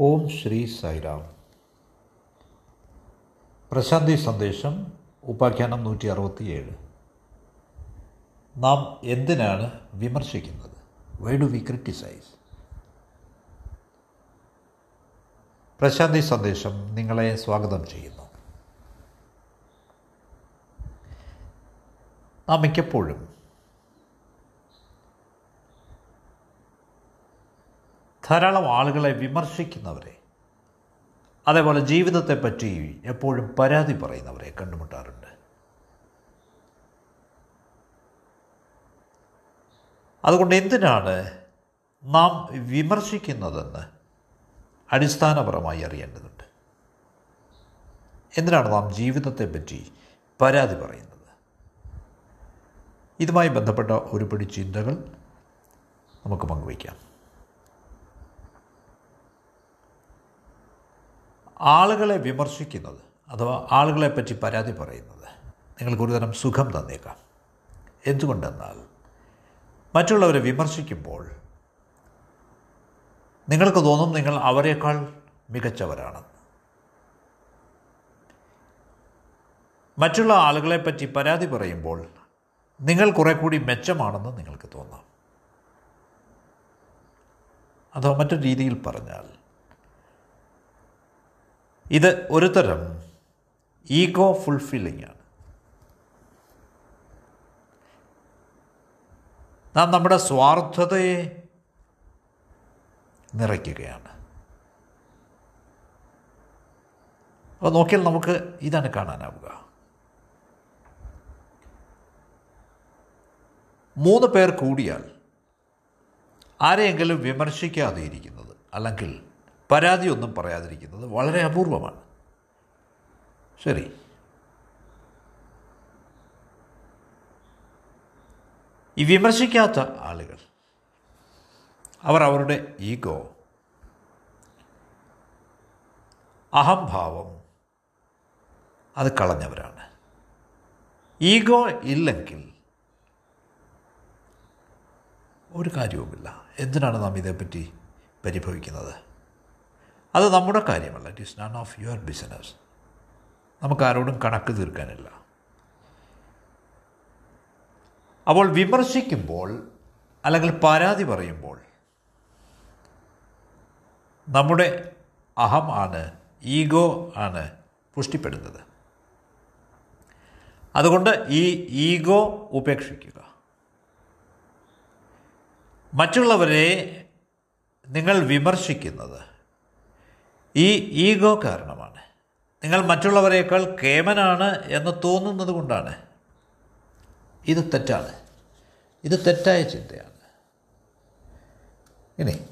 ഓം ശ്രീ സായിരാം പ്രശാന്തി സന്ദേശം ഉപാഖ്യാനം നൂറ്റി അറുപത്തിയേഴ് നാം എന്തിനാണ് വിമർശിക്കുന്നത്? Why do we criticise Prasanthi Sandesham നിങ്ങളെ സ്വാഗതം ചെയ്യുന്നു. നാം മിക്കപ്പോഴും ധാരാളം ആളുകളെ വിമർശിക്കുന്നവരെ അതേപോലെ ജീവിതത്തെപ്പറ്റി എപ്പോഴും പരാതി പറയുന്നവരെ കണ്ടുമുട്ടാറുണ്ട്. അതുകൊണ്ട് എന്തിനാണ് നാം വിമർശിക്കുന്നതെന്ന് അടിസ്ഥാനപരമായി അറിയേണ്ടതുണ്ട്? എന്തിനാണ് നാം ജീവിതത്തെപ്പറ്റി പരാതി പറയുന്നത്? ഇതുമായി ബന്ധപ്പെട്ട ഒരുപിടി ചിന്തകൾ നമുക്ക് പങ്കുവയ്ക്കാം. ആളുകളെ വിമർശിക്കുന്നത് അഥവാ ആളുകളെ പറ്റി പരാതി പറയുന്നത് നിങ്ങൾക്ക് ഒരുതരം സുഖം തന്നേക്കാം. എന്തുകൊണ്ടെന്നാൽ മറ്റുള്ളവരെ വിമർശിക്കുമ്പോൾ നിങ്ങൾക്ക് തോന്നും നിങ്ങൾ അവരെക്കാൾ മികച്ചവരാണെന്ന് മറ്റുള്ള ആളുകളെപ്പറ്റി പരാതി പറയുമ്പോൾ നിങ്ങൾ കുറെ കൂടി മെച്ചമാണെന്ന് നിങ്ങൾക്ക് തോന്നാം. അഥവാ മറ്റൊരു രീതിയിൽ പറഞ്ഞാൽ ഇത് ഒരു തരം ഈഗോ ഫുൾഫില്ലിംഗ് ആണ്. നാം നമ്മുടെ സ്വാർത്ഥതയെ നിറയ്ക്കുകയാണ്. അപ്പോൾ നോക്കിയാൽ നമുക്ക് ഇതാണ് കാണാനാവുക. മൂന്ന് പേർ കൂടിയാൽ ആരെയെങ്കിലും വിമർശിക്കാതെ ഇരിക്കുന്നത് അല്ലെങ്കിൽ പരാതിയൊന്നും പറയാതിരിക്കുന്നത് വളരെ അപൂർവമാണ്. ശരി. ഈ വിമർശിക്കാത്ത ആളുകൾ അവർ അവരുടെ ഈഗോ അഹംഭാവം അത് കളഞ്ഞവരാണ്. ഈഗോ ഇല്ലെങ്കിൽ ഒരു കാര്യവുമില്ല. എന്തിനാണ് നാം ഇതേപ്പറ്റി പരിഭവിക്കുന്നത്? അത് നമ്മുടെ കാര്യമല്ല. It is none of your business നമുക്കാരോടും കണക്ക് തീർക്കാനില്ല. അപ്പോൾ വിമർശിക്കുമ്പോൾ അല്ലെങ്കിൽ പരാതി പറയുമ്പോൾ നമ്മുടെ അഹം ആണ് ഈഗോ ആണ് പുഷ്ടിപ്പെടുന്നത്. അതുകൊണ്ട് ഈ ഈഗോ ഉപേക്ഷിക്കുക. മറ്റുള്ളവരെ നിങ്ങൾ വിമർശിക്കുന്നത് ഈ ഈഗോ കാരണമാണ്. നിങ്ങൾ മറ്റുള്ളവരെക്കാൾ കേമനാണ് എന്ന് തോന്നുന്നത് കൊണ്ടാണ്. ഇത് തെറ്റാണ്. ഇത് തെറ്റായ ചിന്തയാണ്. ഇനി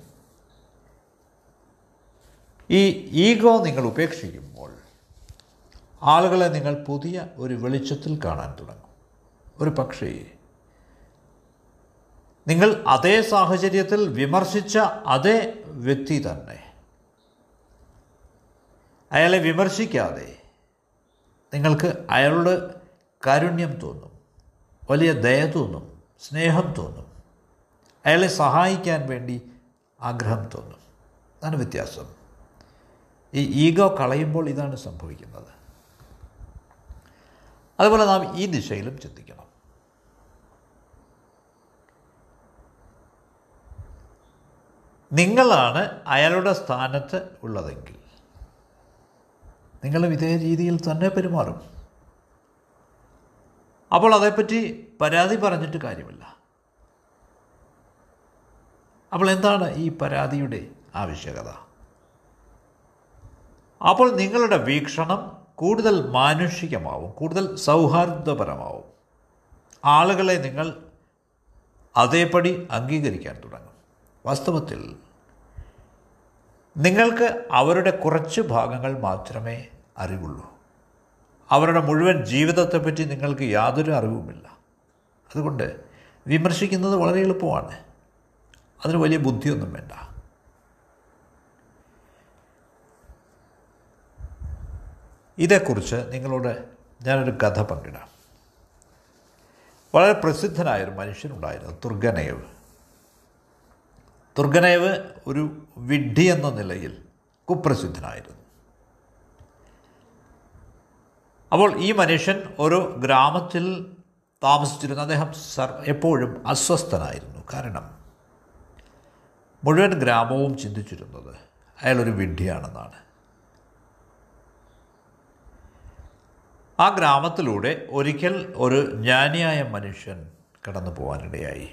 ഈ ഈഗോ നിങ്ങൾ ഉപേക്ഷിക്കുമ്പോൾ ആളുകളെ നിങ്ങൾ പുതിയ ഒരു വെളിച്ചത്തിൽ കാണാൻ തുടങ്ങും. ഒരു പക്ഷേ നിങ്ങൾ അതേ സാഹചര്യത്തിൽ വിമർശിച്ച അതേ വ്യക്തി തന്നെ അയാളെ വിമർശിക്കാതെ നിങ്ങൾക്ക് അയാളോട് കാരുണ്യം തോന്നും വലിയ ദയ തോന്നും സ്നേഹം തോന്നും അയാളെ സഹായിക്കാൻ വേണ്ടി ആഗ്രഹം തോന്നും. അതാണ് വ്യത്യാസം. ഈ ഈഗോ കളയുമ്പോൾ ഇതാണ് സംഭവിക്കുന്നത്. അതുപോലെ നാം ഈ ദിശയിലും ചിന്തിക്കണം. നിങ്ങളാണ് അയാളുടെ സ്ഥാനത്ത് ഉള്ളതെങ്കിൽ നിങ്ങളും ഇതേ രീതിയിൽ തന്നെ പെരുമാറും. അപ്പോൾ അതേപ്പറ്റി പരാതി പറഞ്ഞിട്ട് കാര്യമില്ല. അപ്പോൾ എന്താണ് ഈ പരാതിയുടെ ആവശ്യകത? അപ്പോൾ നിങ്ങളുടെ വീക്ഷണം കൂടുതൽ മാനുഷികമാവും കൂടുതൽ സൗഹാർദ്ദപരമാവും. ആളുകളെ നിങ്ങൾ അതേപടി അംഗീകരിക്കാൻ തുടങ്ങും. വാസ്തവത്തിൽ നിങ്ങൾക്ക് അവരുടെ കുറച്ച് ഭാഗങ്ങൾ മാത്രമേ അറിവുള്ളൂ. അവരുടെ മുഴുവൻ ജീവിതത്തെപ്പറ്റി നിങ്ങൾക്ക് യാതൊരു അറിവുമില്ല. അതുകൊണ്ട് വിമർശിക്കുന്നത് വളരെ എളുപ്പമാണ്. അതിന് വലിയ ബുദ്ധിയൊന്നും വേണ്ട. ഇതേക്കുറിച്ച് നിങ്ങളോട് ഞാനൊരു കഥ പങ്കിടാം. വളരെ പ്രസിദ്ധനായൊരു മനുഷ്യനുണ്ടായിരുന്നു തുർഗനേവ്. തുർഗനേവ് ഒരു വിഡ്ഢി എന്ന നിലയിൽ കുപ്രസിദ്ധനായിരുന്നു. അപ്പോൾ ഈ മനുഷ്യൻ ഒരു ഗ്രാമത്തിൽ താമസിച്ചിരുന്ന. അദ്ദേഹം സർ എപ്പോഴും അസ്വസ്ഥനായിരുന്നു. കാരണം മുഴുവൻ ഗ്രാമവും ചിന്തിച്ചിരുന്നത് അയാളൊരു വിഡ്ഢിയാണെന്നാണ്. ആ ഗ്രാമത്തിലൂടെ ഒരിക്കൽ ഒരു ജ്ഞാനിയായ മനുഷ്യൻ കടന്നു പോകാനിടയായി.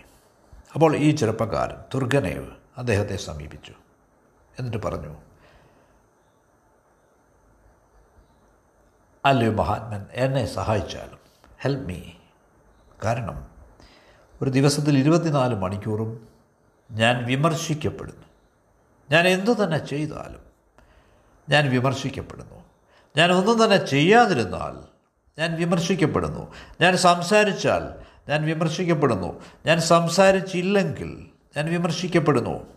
അപ്പോൾ ഈ ചെറുപ്പക്കാരൻ ദുർഗനേവ് അദ്ദേഹത്തെ സമീപിച്ചു. എന്നിട്ട് പറഞ്ഞു അല്ലയോ മഹാത്മൻ? എന്നെ സഹായിച്ചാലും. ഹെൽപ്പ് മീ കാരണം ഒരു ദിവസത്തിൽ ഇരുപത്തിനാല് മണിക്കൂറും ഞാൻ വിമർശിക്കപ്പെടുന്നു. ഞാൻ എന്തു തന്നെ ചെയ്താലും ഞാൻ വിമർശിക്കപ്പെടുന്നു. ഞാൻ ഒന്നും തന്നെ ചെയ്യാതിരുന്നാൽ ഞാൻ വിമർശിക്കപ്പെടുന്നു. ഞാൻ സംസാരിച്ചാൽ ഞാൻ വിമർശിക്കപ്പെടുന്നു. ഞാൻ സംസാരിച്ചില്ലെങ്കിൽ ഞാൻ വിമർശിക്കപ്പെടുന്നു.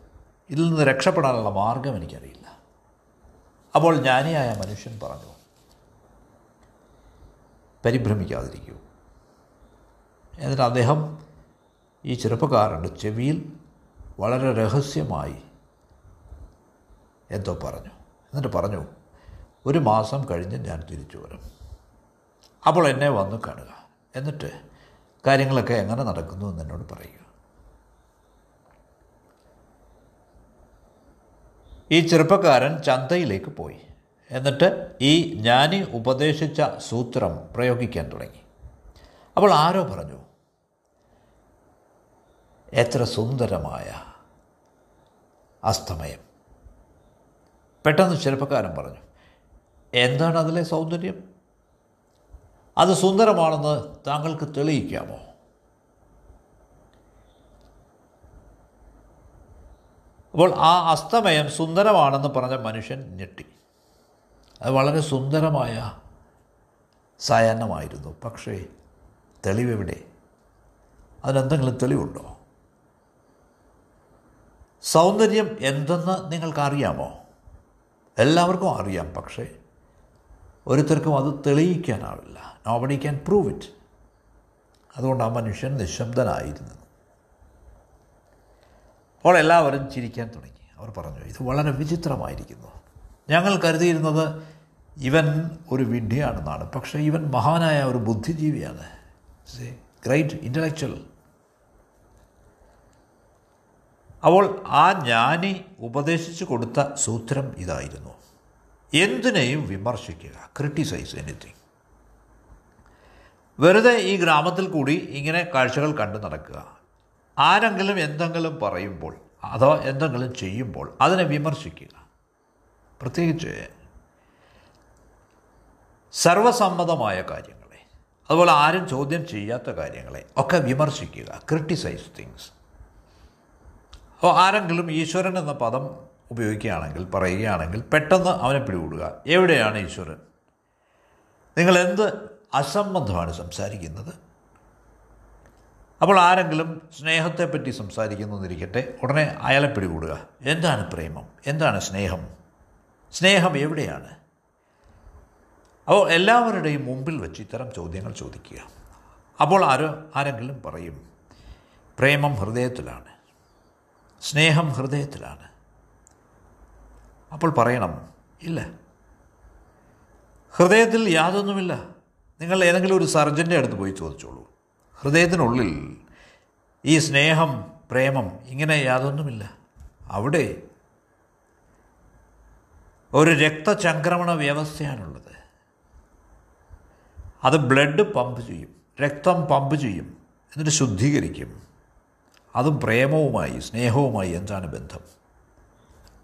ഇതിൽ നിന്ന് രക്ഷപ്പെടാനുള്ള മാർഗം എനിക്കറിയില്ല. അപ്പോൾ ജ്ഞാനിയായ മനുഷ്യൻ പറഞ്ഞു പരിഭ്രമിക്കാതിരിക്കൂ. എന്നിട്ട് അദ്ദേഹം ഈ ചെറുപ്പക്കാരന്റെ ചെവിയിൽ വളരെ രഹസ്യമായി എന്തോ പറഞ്ഞു. എന്നിട്ട് പറഞ്ഞു ഒരു മാസം കഴിഞ്ഞ് ഞാൻ തിരിച്ചു വരും. അപ്പോൾ എന്നെ വന്ന് കാണുക. എന്നിട്ട് കാര്യങ്ങളൊക്കെ എങ്ങനെ നടക്കുന്നു എന്ന് എന്നോട് പറയുക. ഈ ചെറുപ്പക്കാരൻ ചന്തയിലേക്ക് പോയി. എന്നിട്ട് ഈ ജ്ഞാനി ഉപദേശിച്ച സൂത്രം പ്രയോഗിക്കാൻ തുടങ്ങി. അപ്പോൾ ആരോ പറഞ്ഞു എത്ര സുന്ദരമായ അസ്തമയം. പെട്ടെന്ന് ചെറുപ്പക്കാരൻ പറഞ്ഞു എന്താണ് അതിലെ സൗന്ദര്യം? അത് സുന്ദരമാണെന്ന് താങ്കൾക്ക് തെളിയിക്കാമോ? അപ്പോൾ ആ അസ്തമയം സുന്ദരമാണെന്ന് പറഞ്ഞ മനുഷ്യൻ ഞെട്ടി. അത് വളരെ സുന്ദരമായ സായാഹ്നമായിരുന്നു. പക്ഷേ തെളിവെവിടെ? അതിനെന്തെങ്കിലും തെളിവുണ്ടോ? സൗന്ദര്യം എന്തെന്ന് നിങ്ങൾക്കറിയാമോ? എല്ലാവർക്കും അറിയാം പക്ഷേ ഒരുത്തർക്കും അത് തെളിയിക്കാനാവില്ല. നോബഡി ക്യാൻ പ്രൂവ് ഇറ്റ് അതുകൊണ്ട് ആ മനുഷ്യൻ നിശബ്ദനായിരുന്നു. അപ്പോൾ എല്ലാവരും ചിരിക്കാൻ തുടങ്ങി. അവർ പറഞ്ഞു ഇത് വളരെ വിചിത്രമായിരിക്കുന്നു. ഞങ്ങൾ കരുതിയിരുന്നത് ഇവൻ ഒരു വിഡ്ഢിയാണെന്നാണ്. പക്ഷേ ഇവൻ മഹാനായ ഒരു ബുദ്ധിജീവിയാണ്. ഗ്രേറ്റ് ഇന്റലക്ച്വൽ അപ്പോൾ ആ ജ്ഞാനി ഉപദേശിച്ചു കൊടുത്ത സൂത്രം ഇതായിരുന്നു. എന്തിനേയും വിമർശിക്കുക ക്രിട്ടിസൈസ് എനിത്തിങ് വെറുതെ ഈ ഗ്രാമത്തിൽ കൂടി ഇങ്ങനെ കാഴ്ചകൾ കണ്ടു നടക്കുക. ആരെങ്കിലും എന്തെങ്കിലും പറയുമ്പോൾ അഥവാ എന്തെങ്കിലും ചെയ്യുമ്പോൾ അതിനെ വിമർശിക്കുക. പ്രത്യേകിച്ച് സർവസമ്മതമായ കാര്യങ്ങളെ അതുപോലെ ആരും ചോദ്യം ചെയ്യാത്ത കാര്യങ്ങളെ ഒക്കെ വിമർശിക്കുക ക്രിട്ടിസൈസ് തിങ്സ് അപ്പോൾ ആരെങ്കിലും ഈശ്വരൻ എന്ന പദം ഉപയോഗിക്കുകയാണെങ്കിൽ പറയുകയാണെങ്കിൽ പെട്ടെന്ന് അവനെ പിടികൂടുക. എവിടെയാണ് ഈശ്വരൻ? നിങ്ങൾ എന്ത് അസംബന്ധമാണ് സംസാരിക്കുന്നത്? അപ്പോൾ ആരെങ്കിലും സ്നേഹത്തെപ്പറ്റി സംസാരിക്കുന്നതിരിക്കട്ടെ ഉടനെ അയാളെ പിടികൂടുക. എന്താണ് പ്രേമം? എന്താണ് സ്നേഹം? സ്നേഹം എവിടെയാണ്? അപ്പോൾ എല്ലാവരുടെയും മുമ്പിൽ വെച്ച് ഇത്തരം ചോദ്യങ്ങൾ ചോദിക്കുക. അപ്പോൾ ആരോ ആരെങ്കിലും പറയും പ്രേമം ഹൃദയത്തിലാണ് സ്നേഹം ഹൃദയത്തിലാണ്. അപ്പോൾ പറയണം ഇല്ല. ഹൃദയത്തിൽ യാതൊന്നുമില്ല. നിങ്ങൾ ഏതെങ്കിലും ഒരു സർജന്റെ അടുത്ത് പോയി ചോദിച്ചോളൂ. ഹൃദയത്തിനുള്ളിൽ ഈ സ്നേഹം പ്രേമം ഇങ്ങനെ യാതൊന്നുമില്ല. അവിടെ ഒരു രക്തചംക്രമണ വ്യവസ്ഥയാണുള്ളത്. അത് ബ്ലഡ് പമ്പ് ചെയ്യും രക്തം പമ്പ് ചെയ്യും എന്നിട്ട് ശുദ്ധീകരിക്കും. അതും പ്രേമവുമായി സ്നേഹവുമായി എന്താണ് ബന്ധം?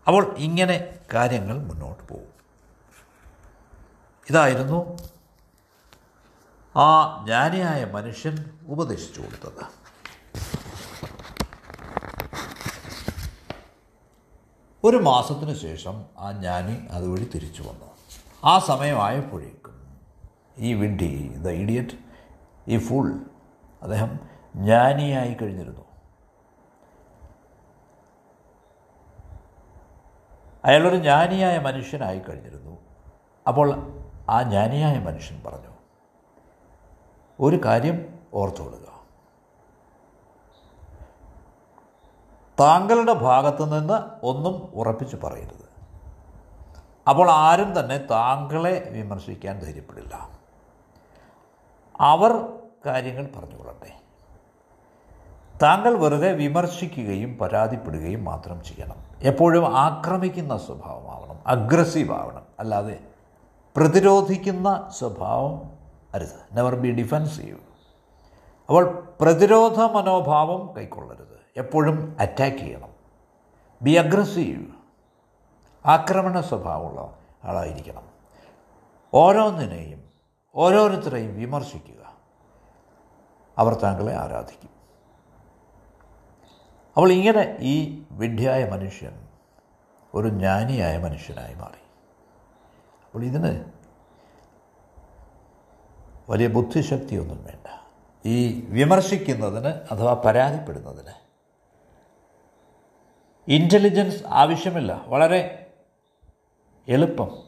അപ്പോൾ ഇങ്ങനെ കാര്യങ്ങൾ മുന്നോട്ട് പോകും. ഇതായിരുന്നു ആ ജ്ഞാനിയായ മനുഷ്യൻ ഉപദേശിച്ചു കൊടുത്തത്. ഒരു മാസത്തിന് ശേഷം ആ ജ്ഞാനി അതുവഴി തിരിച്ചു വന്നു. ആ സമയമായപ്പോഴേക്കും ഈ വിഡ്ഢി ദ ഇഡിയറ്റ് ഈ ഫുൾ അദ്ദേഹം ജ്ഞാനിയായി കഴിഞ്ഞിരുന്നു. അയാളൊരു ജ്ഞാനിയായ മനുഷ്യനായി കഴിഞ്ഞിരുന്നു. അപ്പോൾ ആ ജ്ഞാനിയായ മനുഷ്യൻ പറഞ്ഞു ഒരു കാര്യം ഓർത്തു ഓർത്തുകൊള്ളുക. താങ്കളുടെ ഭാഗത്തു നിന്ന് ഒന്നും ഉറപ്പിച്ച് പറയരുത്. അപ്പോൾ ആരും തന്നെ താങ്കളെ വിമർശിക്കാൻ ധൈര്യപ്പെടില്ല. അവർ കാര്യങ്ങൾ പറഞ്ഞുകൊള്ളട്ടെ. താങ്കൾ വെറുതെ വിമർശിക്കുകയും പരാതിപ്പെടുകയും മാത്രം ചെയ്യണം. എപ്പോഴും ആക്രമിക്കുന്ന സ്വഭാവമാവണം അഗ്രസീവ് ആവണം. അല്ലാതെ പ്രതിരോധിക്കുന്ന സ്വഭാവം അരുത്. നെവർ ബി ഡിഫെൻസീവ് അപ്പോൾ പ്രതിരോധ മനോഭാവം കൈക്കൊള്ളരുത്. എപ്പോഴും അറ്റാക്ക് ചെയ്യണം. ബി അഗ്രസീവ് ആക്രമണ സ്വഭാവമുള്ള ആളായിരിക്കണം. ഓരോന്നിനെയും ഓരോരുത്തരെയും വിമർശിക്കുക. അവർ താങ്കളെ ആരാധിക്കും. അപ്പോൾ ഇങ്ങനെ ഈ വിഡ്ഢിയായ മനുഷ്യൻ ഒരു ജ്ഞാനിയായ മനുഷ്യനായി മാറി. അപ്പോൾ ഇതിന് വലിയ ബുദ്ധിശക്തിയൊന്നും വേണ്ട. ഈ വിമർശിക്കുന്നതിന് അഥവാ പരാതിപ്പെടുന്നതിന് ഇന്റലിജൻസ് ആവശ്യമില്ല. വളരെ എളുപ്പം.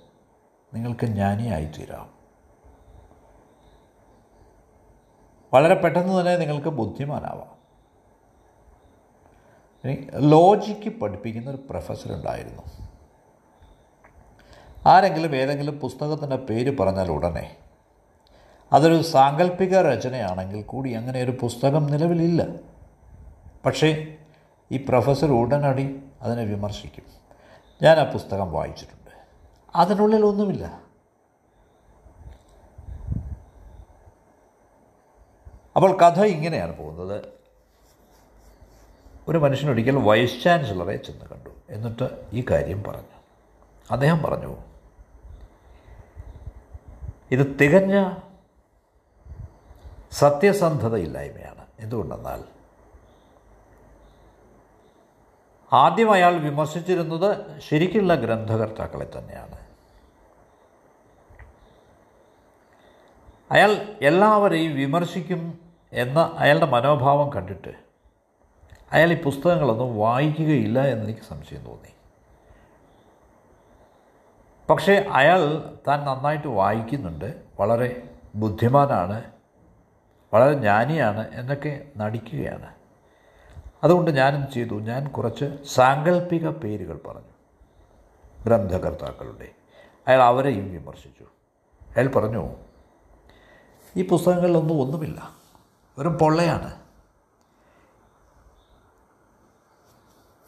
നിങ്ങൾക്ക് ജ്ഞാനിയായിത്തീരാം. വളരെ പെട്ടെന്ന് തന്നെ നിങ്ങൾക്ക് ബുദ്ധിമാനാവാം. ലോജിക്ക് പഠിപ്പിക്കുന്ന ഒരു പ്രൊഫസർ ഉണ്ടായിരുന്നു. ആരെങ്കിലും ഏതെങ്കിലും പുസ്തകത്തിന്റെ പേര് പറഞ്ഞാൽ ഉടനെ അതൊരു സാങ്കല്പിക രചനയാണെങ്കിൽ കൂടി അങ്ങനെ ഒരു പുസ്തകം നിലവിലില്ല. പക്ഷേ ഈ പ്രൊഫസർ ഉടനടി അതിനെ വിമർശിക്കും. ഞാൻ ആ പുസ്തകം വായിച്ചിട്ടുണ്ട്. അതിനുള്ളിൽ ഒന്നുമില്ല. അപ്പോൾ കഥ ഇങ്ങനെയാണ് പോകുന്നത്. ഒരു മനുഷ്യനൊരിക്കൽ വൈസ് ചാൻസലറെ ചെന്ന് കണ്ടു. എന്നിട്ട് ഈ കാര്യം പറഞ്ഞു. അദ്ദേഹം പറഞ്ഞു ഇത് തികഞ്ഞ സത്യസന്ധതയില്ലായ്മയാണ്. എന്തുകൊണ്ടെന്നാൽ ആദ്യം അയാൾ വിമർശിച്ചിരുന്നത് ശരിക്കുള്ള ഗ്രന്ഥകർത്താക്കളെ തന്നെയാണ്. അയാൾ എല്ലാവരെയും വിമർശിക്കും എന്ന അയാളുടെ മനോഭാവം കണ്ടിട്ട് അയാൾ ഈ പുസ്തകങ്ങളൊന്നും വായിക്കുകയില്ല എന്നെനിക്ക് സംശയം തോന്നി. പക്ഷേ അയാൾ താൻ നന്നായിട്ട് വായിക്കുന്നുണ്ട് വളരെ ബുദ്ധിമാനാണ് വളരെ ജ്ഞാനിയാണ് എന്നൊക്കെ നടിക്കുകയാണ്. അതുകൊണ്ട് ഞാനും ചെയ്തു. ഞാൻ കുറച്ച് സാങ്കല്പിക പേരുകൾ പറഞ്ഞു. ഗ്രന്ഥകർത്താക്കളുടെ. അയാൾ അവരെയും വിമർശിച്ചു. അയാൾ പറഞ്ഞു ഈ പുസ്തകങ്ങളിലൊന്നും ഒന്നുമില്ല. വെറും പൊള്ളയാണ്.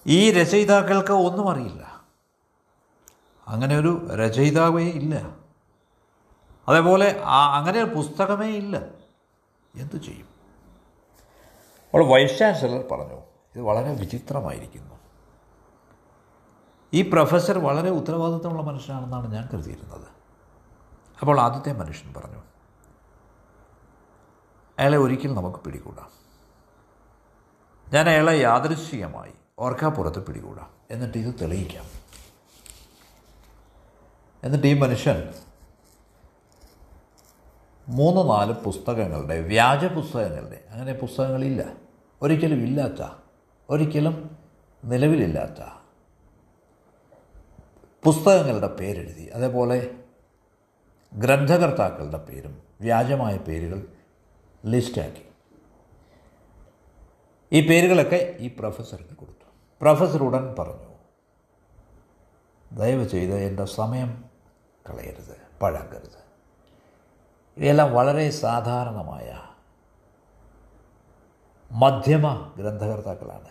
ഈ രചയിതാക്കൾക്ക് ഒന്നും അറിയില്ല. അങ്ങനെ ഒരു രചയിതാവേ ഇല്ല. അതേപോലെ അങ്ങനെ ഒരു പുസ്തകമേ ഇല്ല. എന്തു ചെയ്യും? അപ്പോൾ വൈസ് ചാൻസലർ പറഞ്ഞു. ഇത് വളരെ വിചിത്രമായിരിക്കുന്നു. ഈ പ്രൊഫസർ വളരെ ഉത്തരവാദിത്തമുള്ള മനുഷ്യനാണെന്നാണ് ഞാൻ കരുതിയിരുന്നത്. അപ്പോൾ ആദ്യത്തെ മനുഷ്യൻ പറഞ്ഞു അയാളെ ഒരിക്കൽ നമുക്ക് പിടികൂടാം. ഞാൻ അയാളെ യാദൃശ്ചികമായി ഓർക്കാപ്പുറത്ത് പിടികൂടാം. എന്നിട്ട് ഇത് തെളിയിക്കാം. എന്നിട്ട് ഈ മനുഷ്യൻ മൂന്ന് നാല് പുസ്തകങ്ങളുടെ വ്യാജ പുസ്തകങ്ങളുടെ അങ്ങനെ പുസ്തകങ്ങളില്ല. ഒരിക്കലും ഇല്ലാത്ത ഒരിക്കലും നിലവിലില്ലാത്ത പുസ്തകങ്ങളുടെ പേരെഴുതി അതേപോലെ ഗ്രന്ഥകർത്താക്കളുടെ പേരും വ്യാജമായ പേരുകൾ ലിസ്റ്റാക്കി. ഈ പേരുകളൊക്കെ ഈ പ്രൊഫസർക്ക് കൊടുത്തു. പ്രൊഫസർ ഉടൻ പറഞ്ഞു ദയവ് ചെയ്ത് എന്റെ സമയം കളയരുത് പഴക്കരുത്. ഇവയെല്ലാം വളരെ സാധാരണമായ മധ്യമ ഗ്രന്ഥകർത്താക്കളാണ്.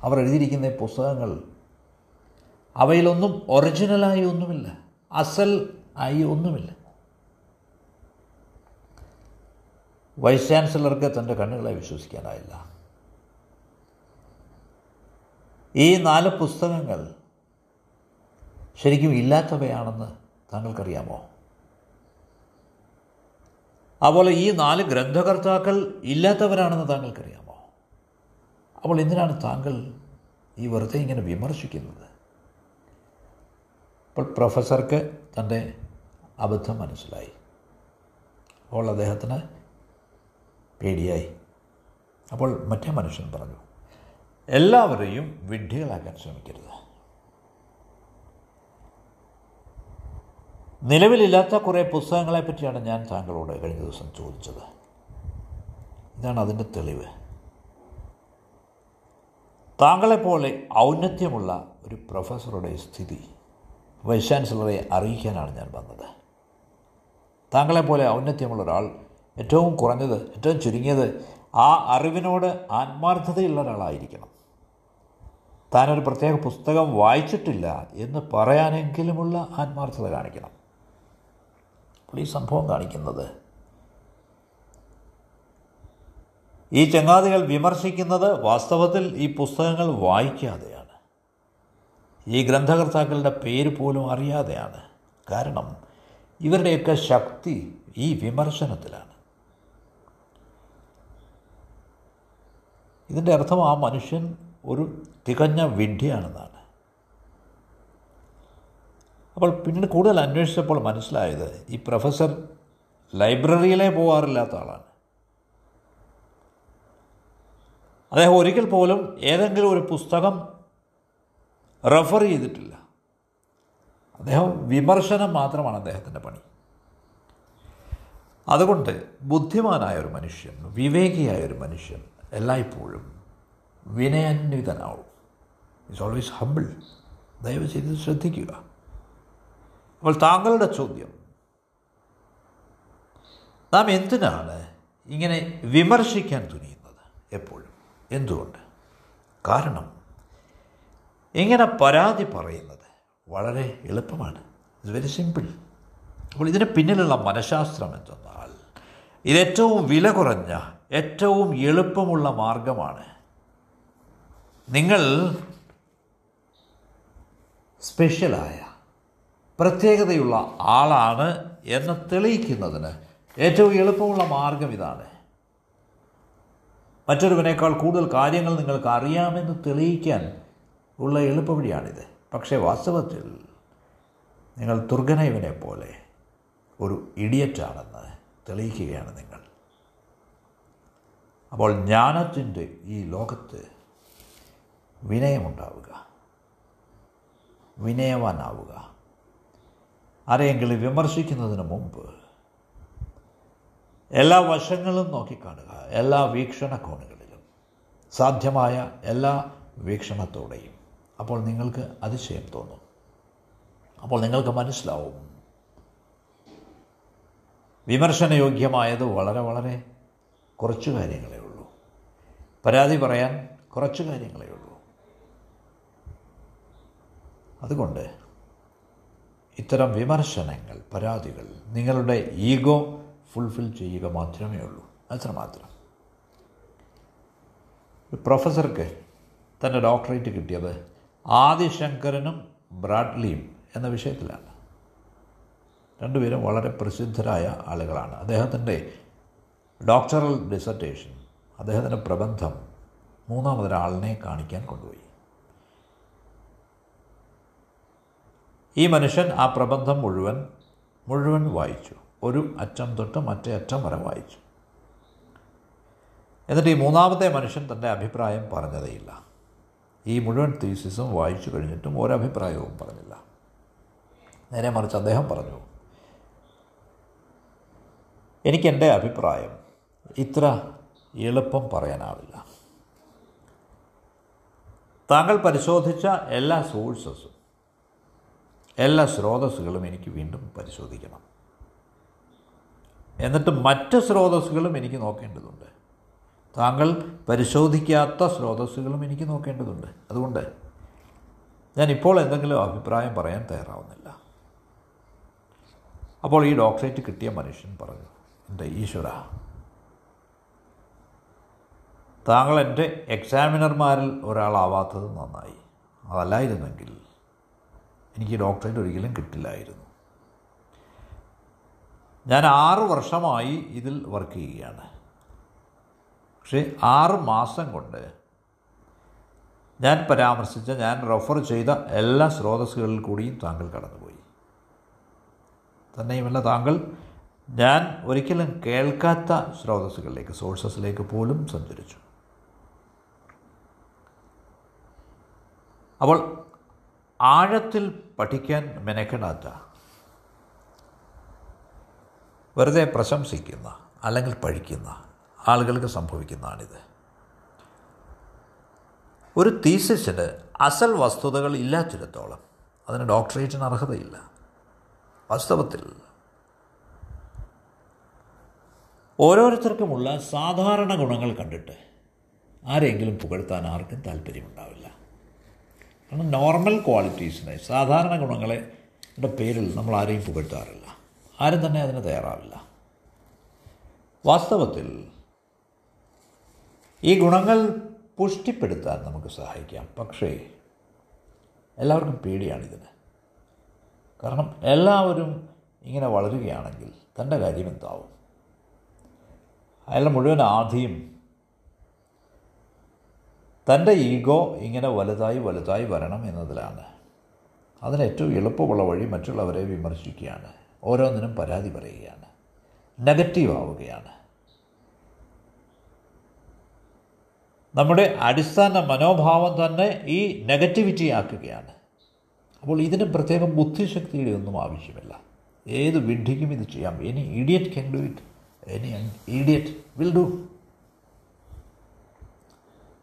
അവർ എഴുതിയിരിക്കുന്ന പുസ്തകങ്ങൾ അവയിലൊന്നും ഒറിജിനലായി ഒന്നുമില്ല. അസൽ ആയി ഒന്നുമില്ല. വൈസ് ചാൻസലർക്ക് തന്റെ കണ്ണുകളെ വിശ്വസിക്കാനായില്ല. ഈ നാല് പുസ്തകങ്ങൾ ശരിക്കും ഇല്ലാത്തവയാണെന്ന് താങ്കൾക്കറിയാമോ? അതുപോലെ ഈ നാല് ഗ്രന്ഥകർത്താക്കൾ ഇല്ലാത്തവരാണെന്ന് താങ്കൾക്കറിയാമോ? അപ്പോൾ എന്തിനാണ് താങ്കൾ ഈ വെറുതെ ഇങ്ങനെ വിമർശിക്കുന്നത്? അപ്പോൾ പ്രൊഫസർക്ക് തന്റെ അബദ്ധം മനസ്സിലായി. അപ്പോൾ അദ്ദേഹത്തിന് പേടിയായി. അപ്പോൾ മറ്റേ മനുഷ്യൻ പറഞ്ഞു എല്ലാവരെയും വിഡ്ഢികളാക്കാൻ ശ്രമിക്കരുത്. നിലവിലില്ലാത്ത കുറേ പുസ്തകങ്ങളെ പറ്റിയാണ് ഞാൻ താങ്കളോട് കഴിഞ്ഞ ദിവസം ചോദിച്ചത്. ഇതാണ് അതിന്റെ തെളിവ്. താങ്കളെപ്പോലെ ഔന്നത്യമുള്ള ഒരു പ്രൊഫസറുടെ സ്ഥിതി വൈസ് ചാൻസലറെ അറിയിക്കാനാണ് ഞാൻ വന്നത്. താങ്കളെപ്പോലെ ഔന്നത്യമുള്ള ഒരാൾ ഏറ്റവും കുറഞ്ഞത് ഏറ്റവും ചുരുങ്ങിയത് ആ അറിവിനോട് ആത്മാർത്ഥതയുള്ള ഒരാളായിരിക്കണം. താനൊരു പ്രത്യേക പുസ്തകം വായിച്ചിട്ടില്ല എന്ന് പറയാനെങ്കിലുമുള്ള ആത്മാർത്ഥത കാണിക്കണം. ഈ സംഭവം കാണിക്കുന്നത്. ഈ ചങ്ങാതികൾ വിമർശിക്കുന്നത് വാസ്തവത്തിൽ ഈ പുസ്തകങ്ങൾ വായിക്കാതെയാണ്. ഈ ഗ്രന്ഥകർത്താക്കളുടെ പേര് പോലും അറിയാതെയാണ്. കാരണം ഇവരുടെയൊക്കെ ശക്തി ഈ വിമർശനത്തിലാണ്. ഇതിന്റെ അർത്ഥം ആ മനുഷ്യൻ ഒരു തികഞ്ഞ വിഡ്ഢിയാണെന്നാണ്. അപ്പോൾ പിന്നീട് കൂടുതൽ അന്വേഷിച്ചപ്പോൾ മനസ്സിലായത് ഈ പ്രൊഫസർ ലൈബ്രറിയിലേ പോകാറില്ലാത്ത ആളാണ്. അദ്ദേഹം ഒരിക്കൽ പോലും ഏതെങ്കിലും ഒരു പുസ്തകം റെഫർ ചെയ്തിട്ടില്ല. അദ്ദേഹം വിമർശനം മാത്രമാണ് അദ്ദേഹത്തിന്റെ പണി. അതുകൊണ്ട് ബുദ്ധിമാനായ ഒരു മനുഷ്യൻ വിവേകിയായ ഒരു മനുഷ്യൻ എല്ലായ്പ്പോഴും വിനയാന്വിതനാവും. ഇറ്റ്സ് ഓൾവേസ് ഹമ്പിൾ ദയവ് ചെയ്ത് ശ്രദ്ധിക്കുക. അപ്പോൾ താങ്കളുടെ ചോദ്യം. നാം എന്തിനാണ് ഇങ്ങനെ വിമർശിക്കാൻ തുനിയുന്നത് എപ്പോഴും? എന്തുകൊണ്ട്? കാരണം ഇങ്ങനെ പരാതി പറയുന്നത് വളരെ എളുപ്പമാണ്. ഇറ്റ്സ് വെരി സിമ്പിൾ അപ്പോൾ ഇതിന് പിന്നിലുള്ള മനഃശാസ്ത്രം എന്തെന്നാൽ ഇതേറ്റവും വില കുറഞ്ഞ ഏറ്റവും എളുപ്പമുള്ള മാർഗമാണ് നിങ്ങൾ സ്പെഷ്യലായ പ്രത്യേകതയുള്ള ആളാണ് എന്ന് തെളിയിക്കുന്നതിന് ഏറ്റവും എളുപ്പമുള്ള മാർഗം ഇതാണ്. മറ്റൊരുവനേക്കാൾ കൂടുതൽ കാര്യങ്ങൾ നിങ്ങൾക്ക് അറിയാമെന്ന് തെളിയിക്കാൻ ഉള്ള എളുപ്പവഴിയാണിത് പക്ഷേ വാസ്തവത്തിൽ നിങ്ങൾ ദുർഗനൈവനെ പോലെ ഒരു ഇഡിയറ്റാണെന്ന് തെളിയിക്കുകയാണ് നിങ്ങൾ. അപ്പോൾ ജ്ഞാനത്തിന്റെ ഈ ലോകത്ത് വിനയമുണ്ടാവുക. വിനയവാനാവുക. ആരെയെങ്കിലും വിമർശിക്കുന്നതിന് മുമ്പ് എല്ലാ വശങ്ങളും നോക്കിക്കാണുക എല്ലാ വീക്ഷണകോണുകളിലും. സാധ്യമായ എല്ലാ വീക്ഷണത്തോടെയും. അപ്പോൾ നിങ്ങൾക്ക് അതിശയം തോന്നും. അപ്പോൾ നിങ്ങൾക്ക് മനസ്സിലാവും. വിമർശനയോഗ്യമായത് വളരെ വളരെ കുറച്ച് കാര്യങ്ങളേ ഉള്ളൂ. പരാതി പറയാൻ കുറച്ച് കാര്യങ്ങളേ ഉള്ളൂ. അതുകൊണ്ട് ഇത്തരം വിമർശനങ്ങൾ പരാതികൾ നിങ്ങളുടെ ഈഗോ ഫുൾഫിൽ ചെയ്യുക മാത്രമേ ഉള്ളൂ. അത്രമാത്രം. പ്രൊഫസർക്ക് തന്റെ ഡോക്ടറേറ്റ് കിട്ടിയത് ആദിശങ്കരനും ബ്രാഡ്ലിയും എന്ന വിഷയത്തിലാണ്. രണ്ടുപേരും വളരെ പ്രസിദ്ധരായ ആളുകളാണ്. അദ്ദേഹത്തിന്റെ ഡോക്ടറൽ ഡിസർട്ടേഷൻ അദ്ദേഹത്തിന്റെ പ്രബന്ധം മൂന്നാമതൊരാളിനെ കാണിക്കാൻ കൊണ്ടുപോയി. ഈ മനുഷ്യൻ ആ പ്രബന്ധം മുഴുവൻ മുഴുവൻ വായിച്ചു. ഒരു അറ്റം തൊട്ട് മറ്റേ അറ്റം വരെ വായിച്ചു. എന്നിട്ട് ഈ മൂന്നാമത്തെ മനുഷ്യൻ തന്റെ അഭിപ്രായം പറഞ്ഞതേയില്ല. ഈ മുഴുവൻ തീസിസും വായിച്ചു കഴിഞ്ഞിട്ടും ഒരഭിപ്രായവും പറഞ്ഞില്ല. നേരെ മറിച്ച് അദ്ദേഹം പറഞ്ഞു എനിക്കെന്റെ അഭിപ്രായം ഇത്ര എളുപ്പം പറയാനാവില്ല. താങ്കൾ പരിശോധിച്ച എല്ലാ സോഴ്സസും എല്ലാ സ്രോതസ്സുകളും എനിക്ക് വീണ്ടും പരിശോധിക്കണം. എന്നിട്ട് മറ്റ് സ്രോതസ്സുകളും എനിക്ക് നോക്കേണ്ടതുണ്ട്. താങ്കൾ പരിശോധിക്കാത്ത സ്രോതസ്സുകളും എനിക്ക് നോക്കേണ്ടതുണ്ട്. അതുകൊണ്ട് ഞാൻ ഇപ്പോൾ എന്തെങ്കിലും അഭിപ്രായം പറയാൻ തയ്യാറാവുന്നില്ല. അപ്പോൾ ഈ ഡോക്ടറേറ്റ് കിട്ടിയ മനുഷ്യൻ പറഞ്ഞു എന്റെ ഈശ്വര താങ്കൾ എന്റെ എക്സാമിനർമാരിൽ ഒരാളാവാത്തത് നന്നായി. അതല്ലായിരുന്നെങ്കിൽ എനിക്ക് ഡോക്ടറേറ്റ് ഒരിക്കലും കിട്ടില്ലായിരുന്നു. ഞാൻ ആറ് വർഷമായി ഇതിൽ വർക്ക് ചെയ്യുകയാണ്. പക്ഷേ ആറ് മാസം കൊണ്ട് ഞാൻ പരാമർശിച്ച ഞാൻ റെഫർ ചെയ്ത എല്ലാ സ്രോതസ്സുകളിൽ കൂടിയും താങ്കൾ കടന്നുപോയി. തന്നെയുമല്ല താങ്കൾ ഞാൻ ഒരിക്കലും കേൾക്കാത്ത സ്രോതസ്സുകളിലേക്ക് സോഴ്സസിലേക്ക് പോലും സഞ്ചരിച്ചു. അപ്പോൾ ആഴത്തിൽ പഠിക്കാൻ മെനക്കെടാത്ത വെറുതെ പ്രശംസിക്കുന്ന അല്ലെങ്കിൽ പഴിക്കുന്ന ആളുകൾക്ക് സംഭവിക്കുന്നതാണിത്. ഒരു തീസിസിന് അസൽ വസ്തുതകൾ ഇല്ലാത്തിടത്തോളം അതിന് ഡോക്ടറേറ്റിന് അർഹതയില്ല. വാസ്തവത്തിൽ ഓരോരുത്തർക്കുമുള്ള സാധാരണ ഗുണങ്ങൾ കണ്ടിട്ട് ആരെങ്കിലും പുകഴ്ത്താൻ ആർക്കും താല്പര്യമുണ്ടാവില്ല. കാരണം നോർമൽ ക്വാളിറ്റീസിനെ സാധാരണ ഗുണങ്ങളെ പേരിൽ നമ്മൾ ആരെയും പുകഴ്ത്താറില്ല. ആരും തന്നെ അതിന് തയ്യാറാവില്ല. വാസ്തവത്തിൽ ഈ ഗുണങ്ങൾ പുഷ്ടിപ്പെടുത്താൻ നമുക്ക് സഹായിക്കാം. പക്ഷേ എല്ലാവർക്കും പേടിയാണിതിന്. കാരണം എല്ലാവരും ഇങ്ങനെ വളരുകയാണെങ്കിൽ തന്റെ കാര്യം എന്താവും? അയാളുടെ മുഴുവൻ ആധിയും തന്റെ ഈഗോ ഇങ്ങനെ വലുതായി വലുതായി വരണം എന്നതിലാണ്. അതിന് ഏറ്റവും എളുപ്പമുള്ള വഴി മറ്റുള്ളവരെ വിമർശിക്കുകയാണ്. ഓരോന്നിനും പരാതി പറയുകയാണ്. നെഗറ്റീവ് ആവുകയാണ്. നമ്മുടെ അടിസ്ഥാന മനോഭാവം തന്നെ ഈ നെഗറ്റിവിറ്റി ആക്കുകയാണ്. അപ്പോൾ ഇതിന് പ്രത്യേകം ബുദ്ധിശക്തിയുടെ ഒന്നും ആവശ്യമില്ല. ഏത് വിഡ്ഢിക്കും ഇത് ചെയ്യാം. Any idiot can do it any idiot will do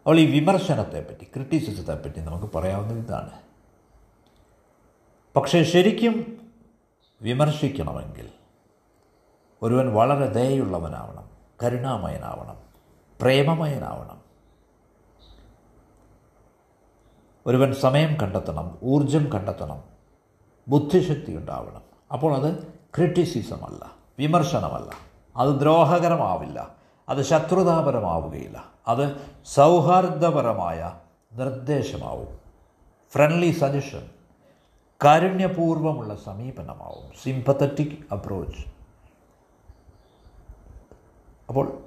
അപ്പോൾ ഈ വിമർശനത്തെപ്പറ്റി ക്രിറ്റിസിസത്തെപ്പറ്റി നമുക്ക് പറയാവുന്ന ഇതാണ്. പക്ഷേ ശരിക്കും വിമർശിക്കണമെങ്കിൽ ഒരുവൻ വളരെ ദയുള്ളവനാവണം കരുണാമയനാവണം പ്രേമമയനാവണം. ഒരുവൻ സമയം കണ്ടെത്തണം ഊർജം കണ്ടെത്തണം ബുദ്ധിശക്തി ഉണ്ടാവണം. അപ്പോൾ അത് ക്രിറ്റിസിസമല്ല വിമർശനമല്ല അത് ദ്രോഹകരമാവില്ല. അത് ശത്രുതാപരമാവുകയില്ല അത് സൗഹാർദ്ദപരമായ നിർദ്ദേശമാവും. ഫ്രണ്ട്ലി സജഷൻ കാരുണ്യപൂർവമുള്ള സമീപനമാവും. സിംപത്തറ്റിക് അപ്രോച്ച് അപ്പോൾ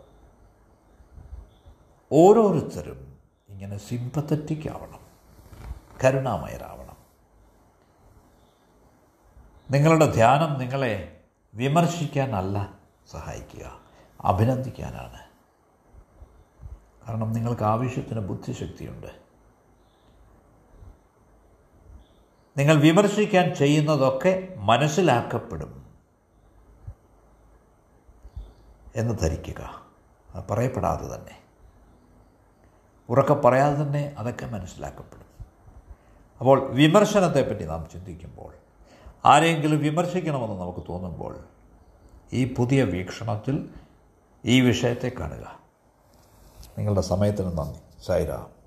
ഓരോരുത്തരും ഇങ്ങനെ സിംപത്തറ്റിക് ആവണം. കരുണാമയരാവണം. നിങ്ങളുടെ ധ്യാനം നിങ്ങളെ വിമർശിക്കാനല്ല സഹായിക്കുക. അഭിനന്ദിക്കാനാണ്. കാരണം നിങ്ങൾക്ക് ആവശ്യത്തിന് ബുദ്ധിശക്തിയുണ്ട്. നിങ്ങൾ വിമർശിക്കാൻ ചെയ്യുന്നതൊക്കെ മനസ്സിലാക്കപ്പെടും എന്ന് ധരിക്കുക. അത് പറയപ്പെടാതെ തന്നെ. ഉറക്കെ പറയാതെ തന്നെ അതൊക്കെ മനസ്സിലാക്കപ്പെടും. അപ്പോൾ വിമർശനത്തെപ്പറ്റി നാം ചിന്തിക്കുമ്പോൾ ആരെങ്കിലും വിമർശിക്കണമെന്ന് നമുക്ക് തോന്നുമ്പോൾ ഈ പുതിയ വീക്ഷണത്തിൽ ഈ വിഷയത്തെ കാണുക. നിങ്ങളുടെ സമയത്തിന് നന്ദി. സായിരാം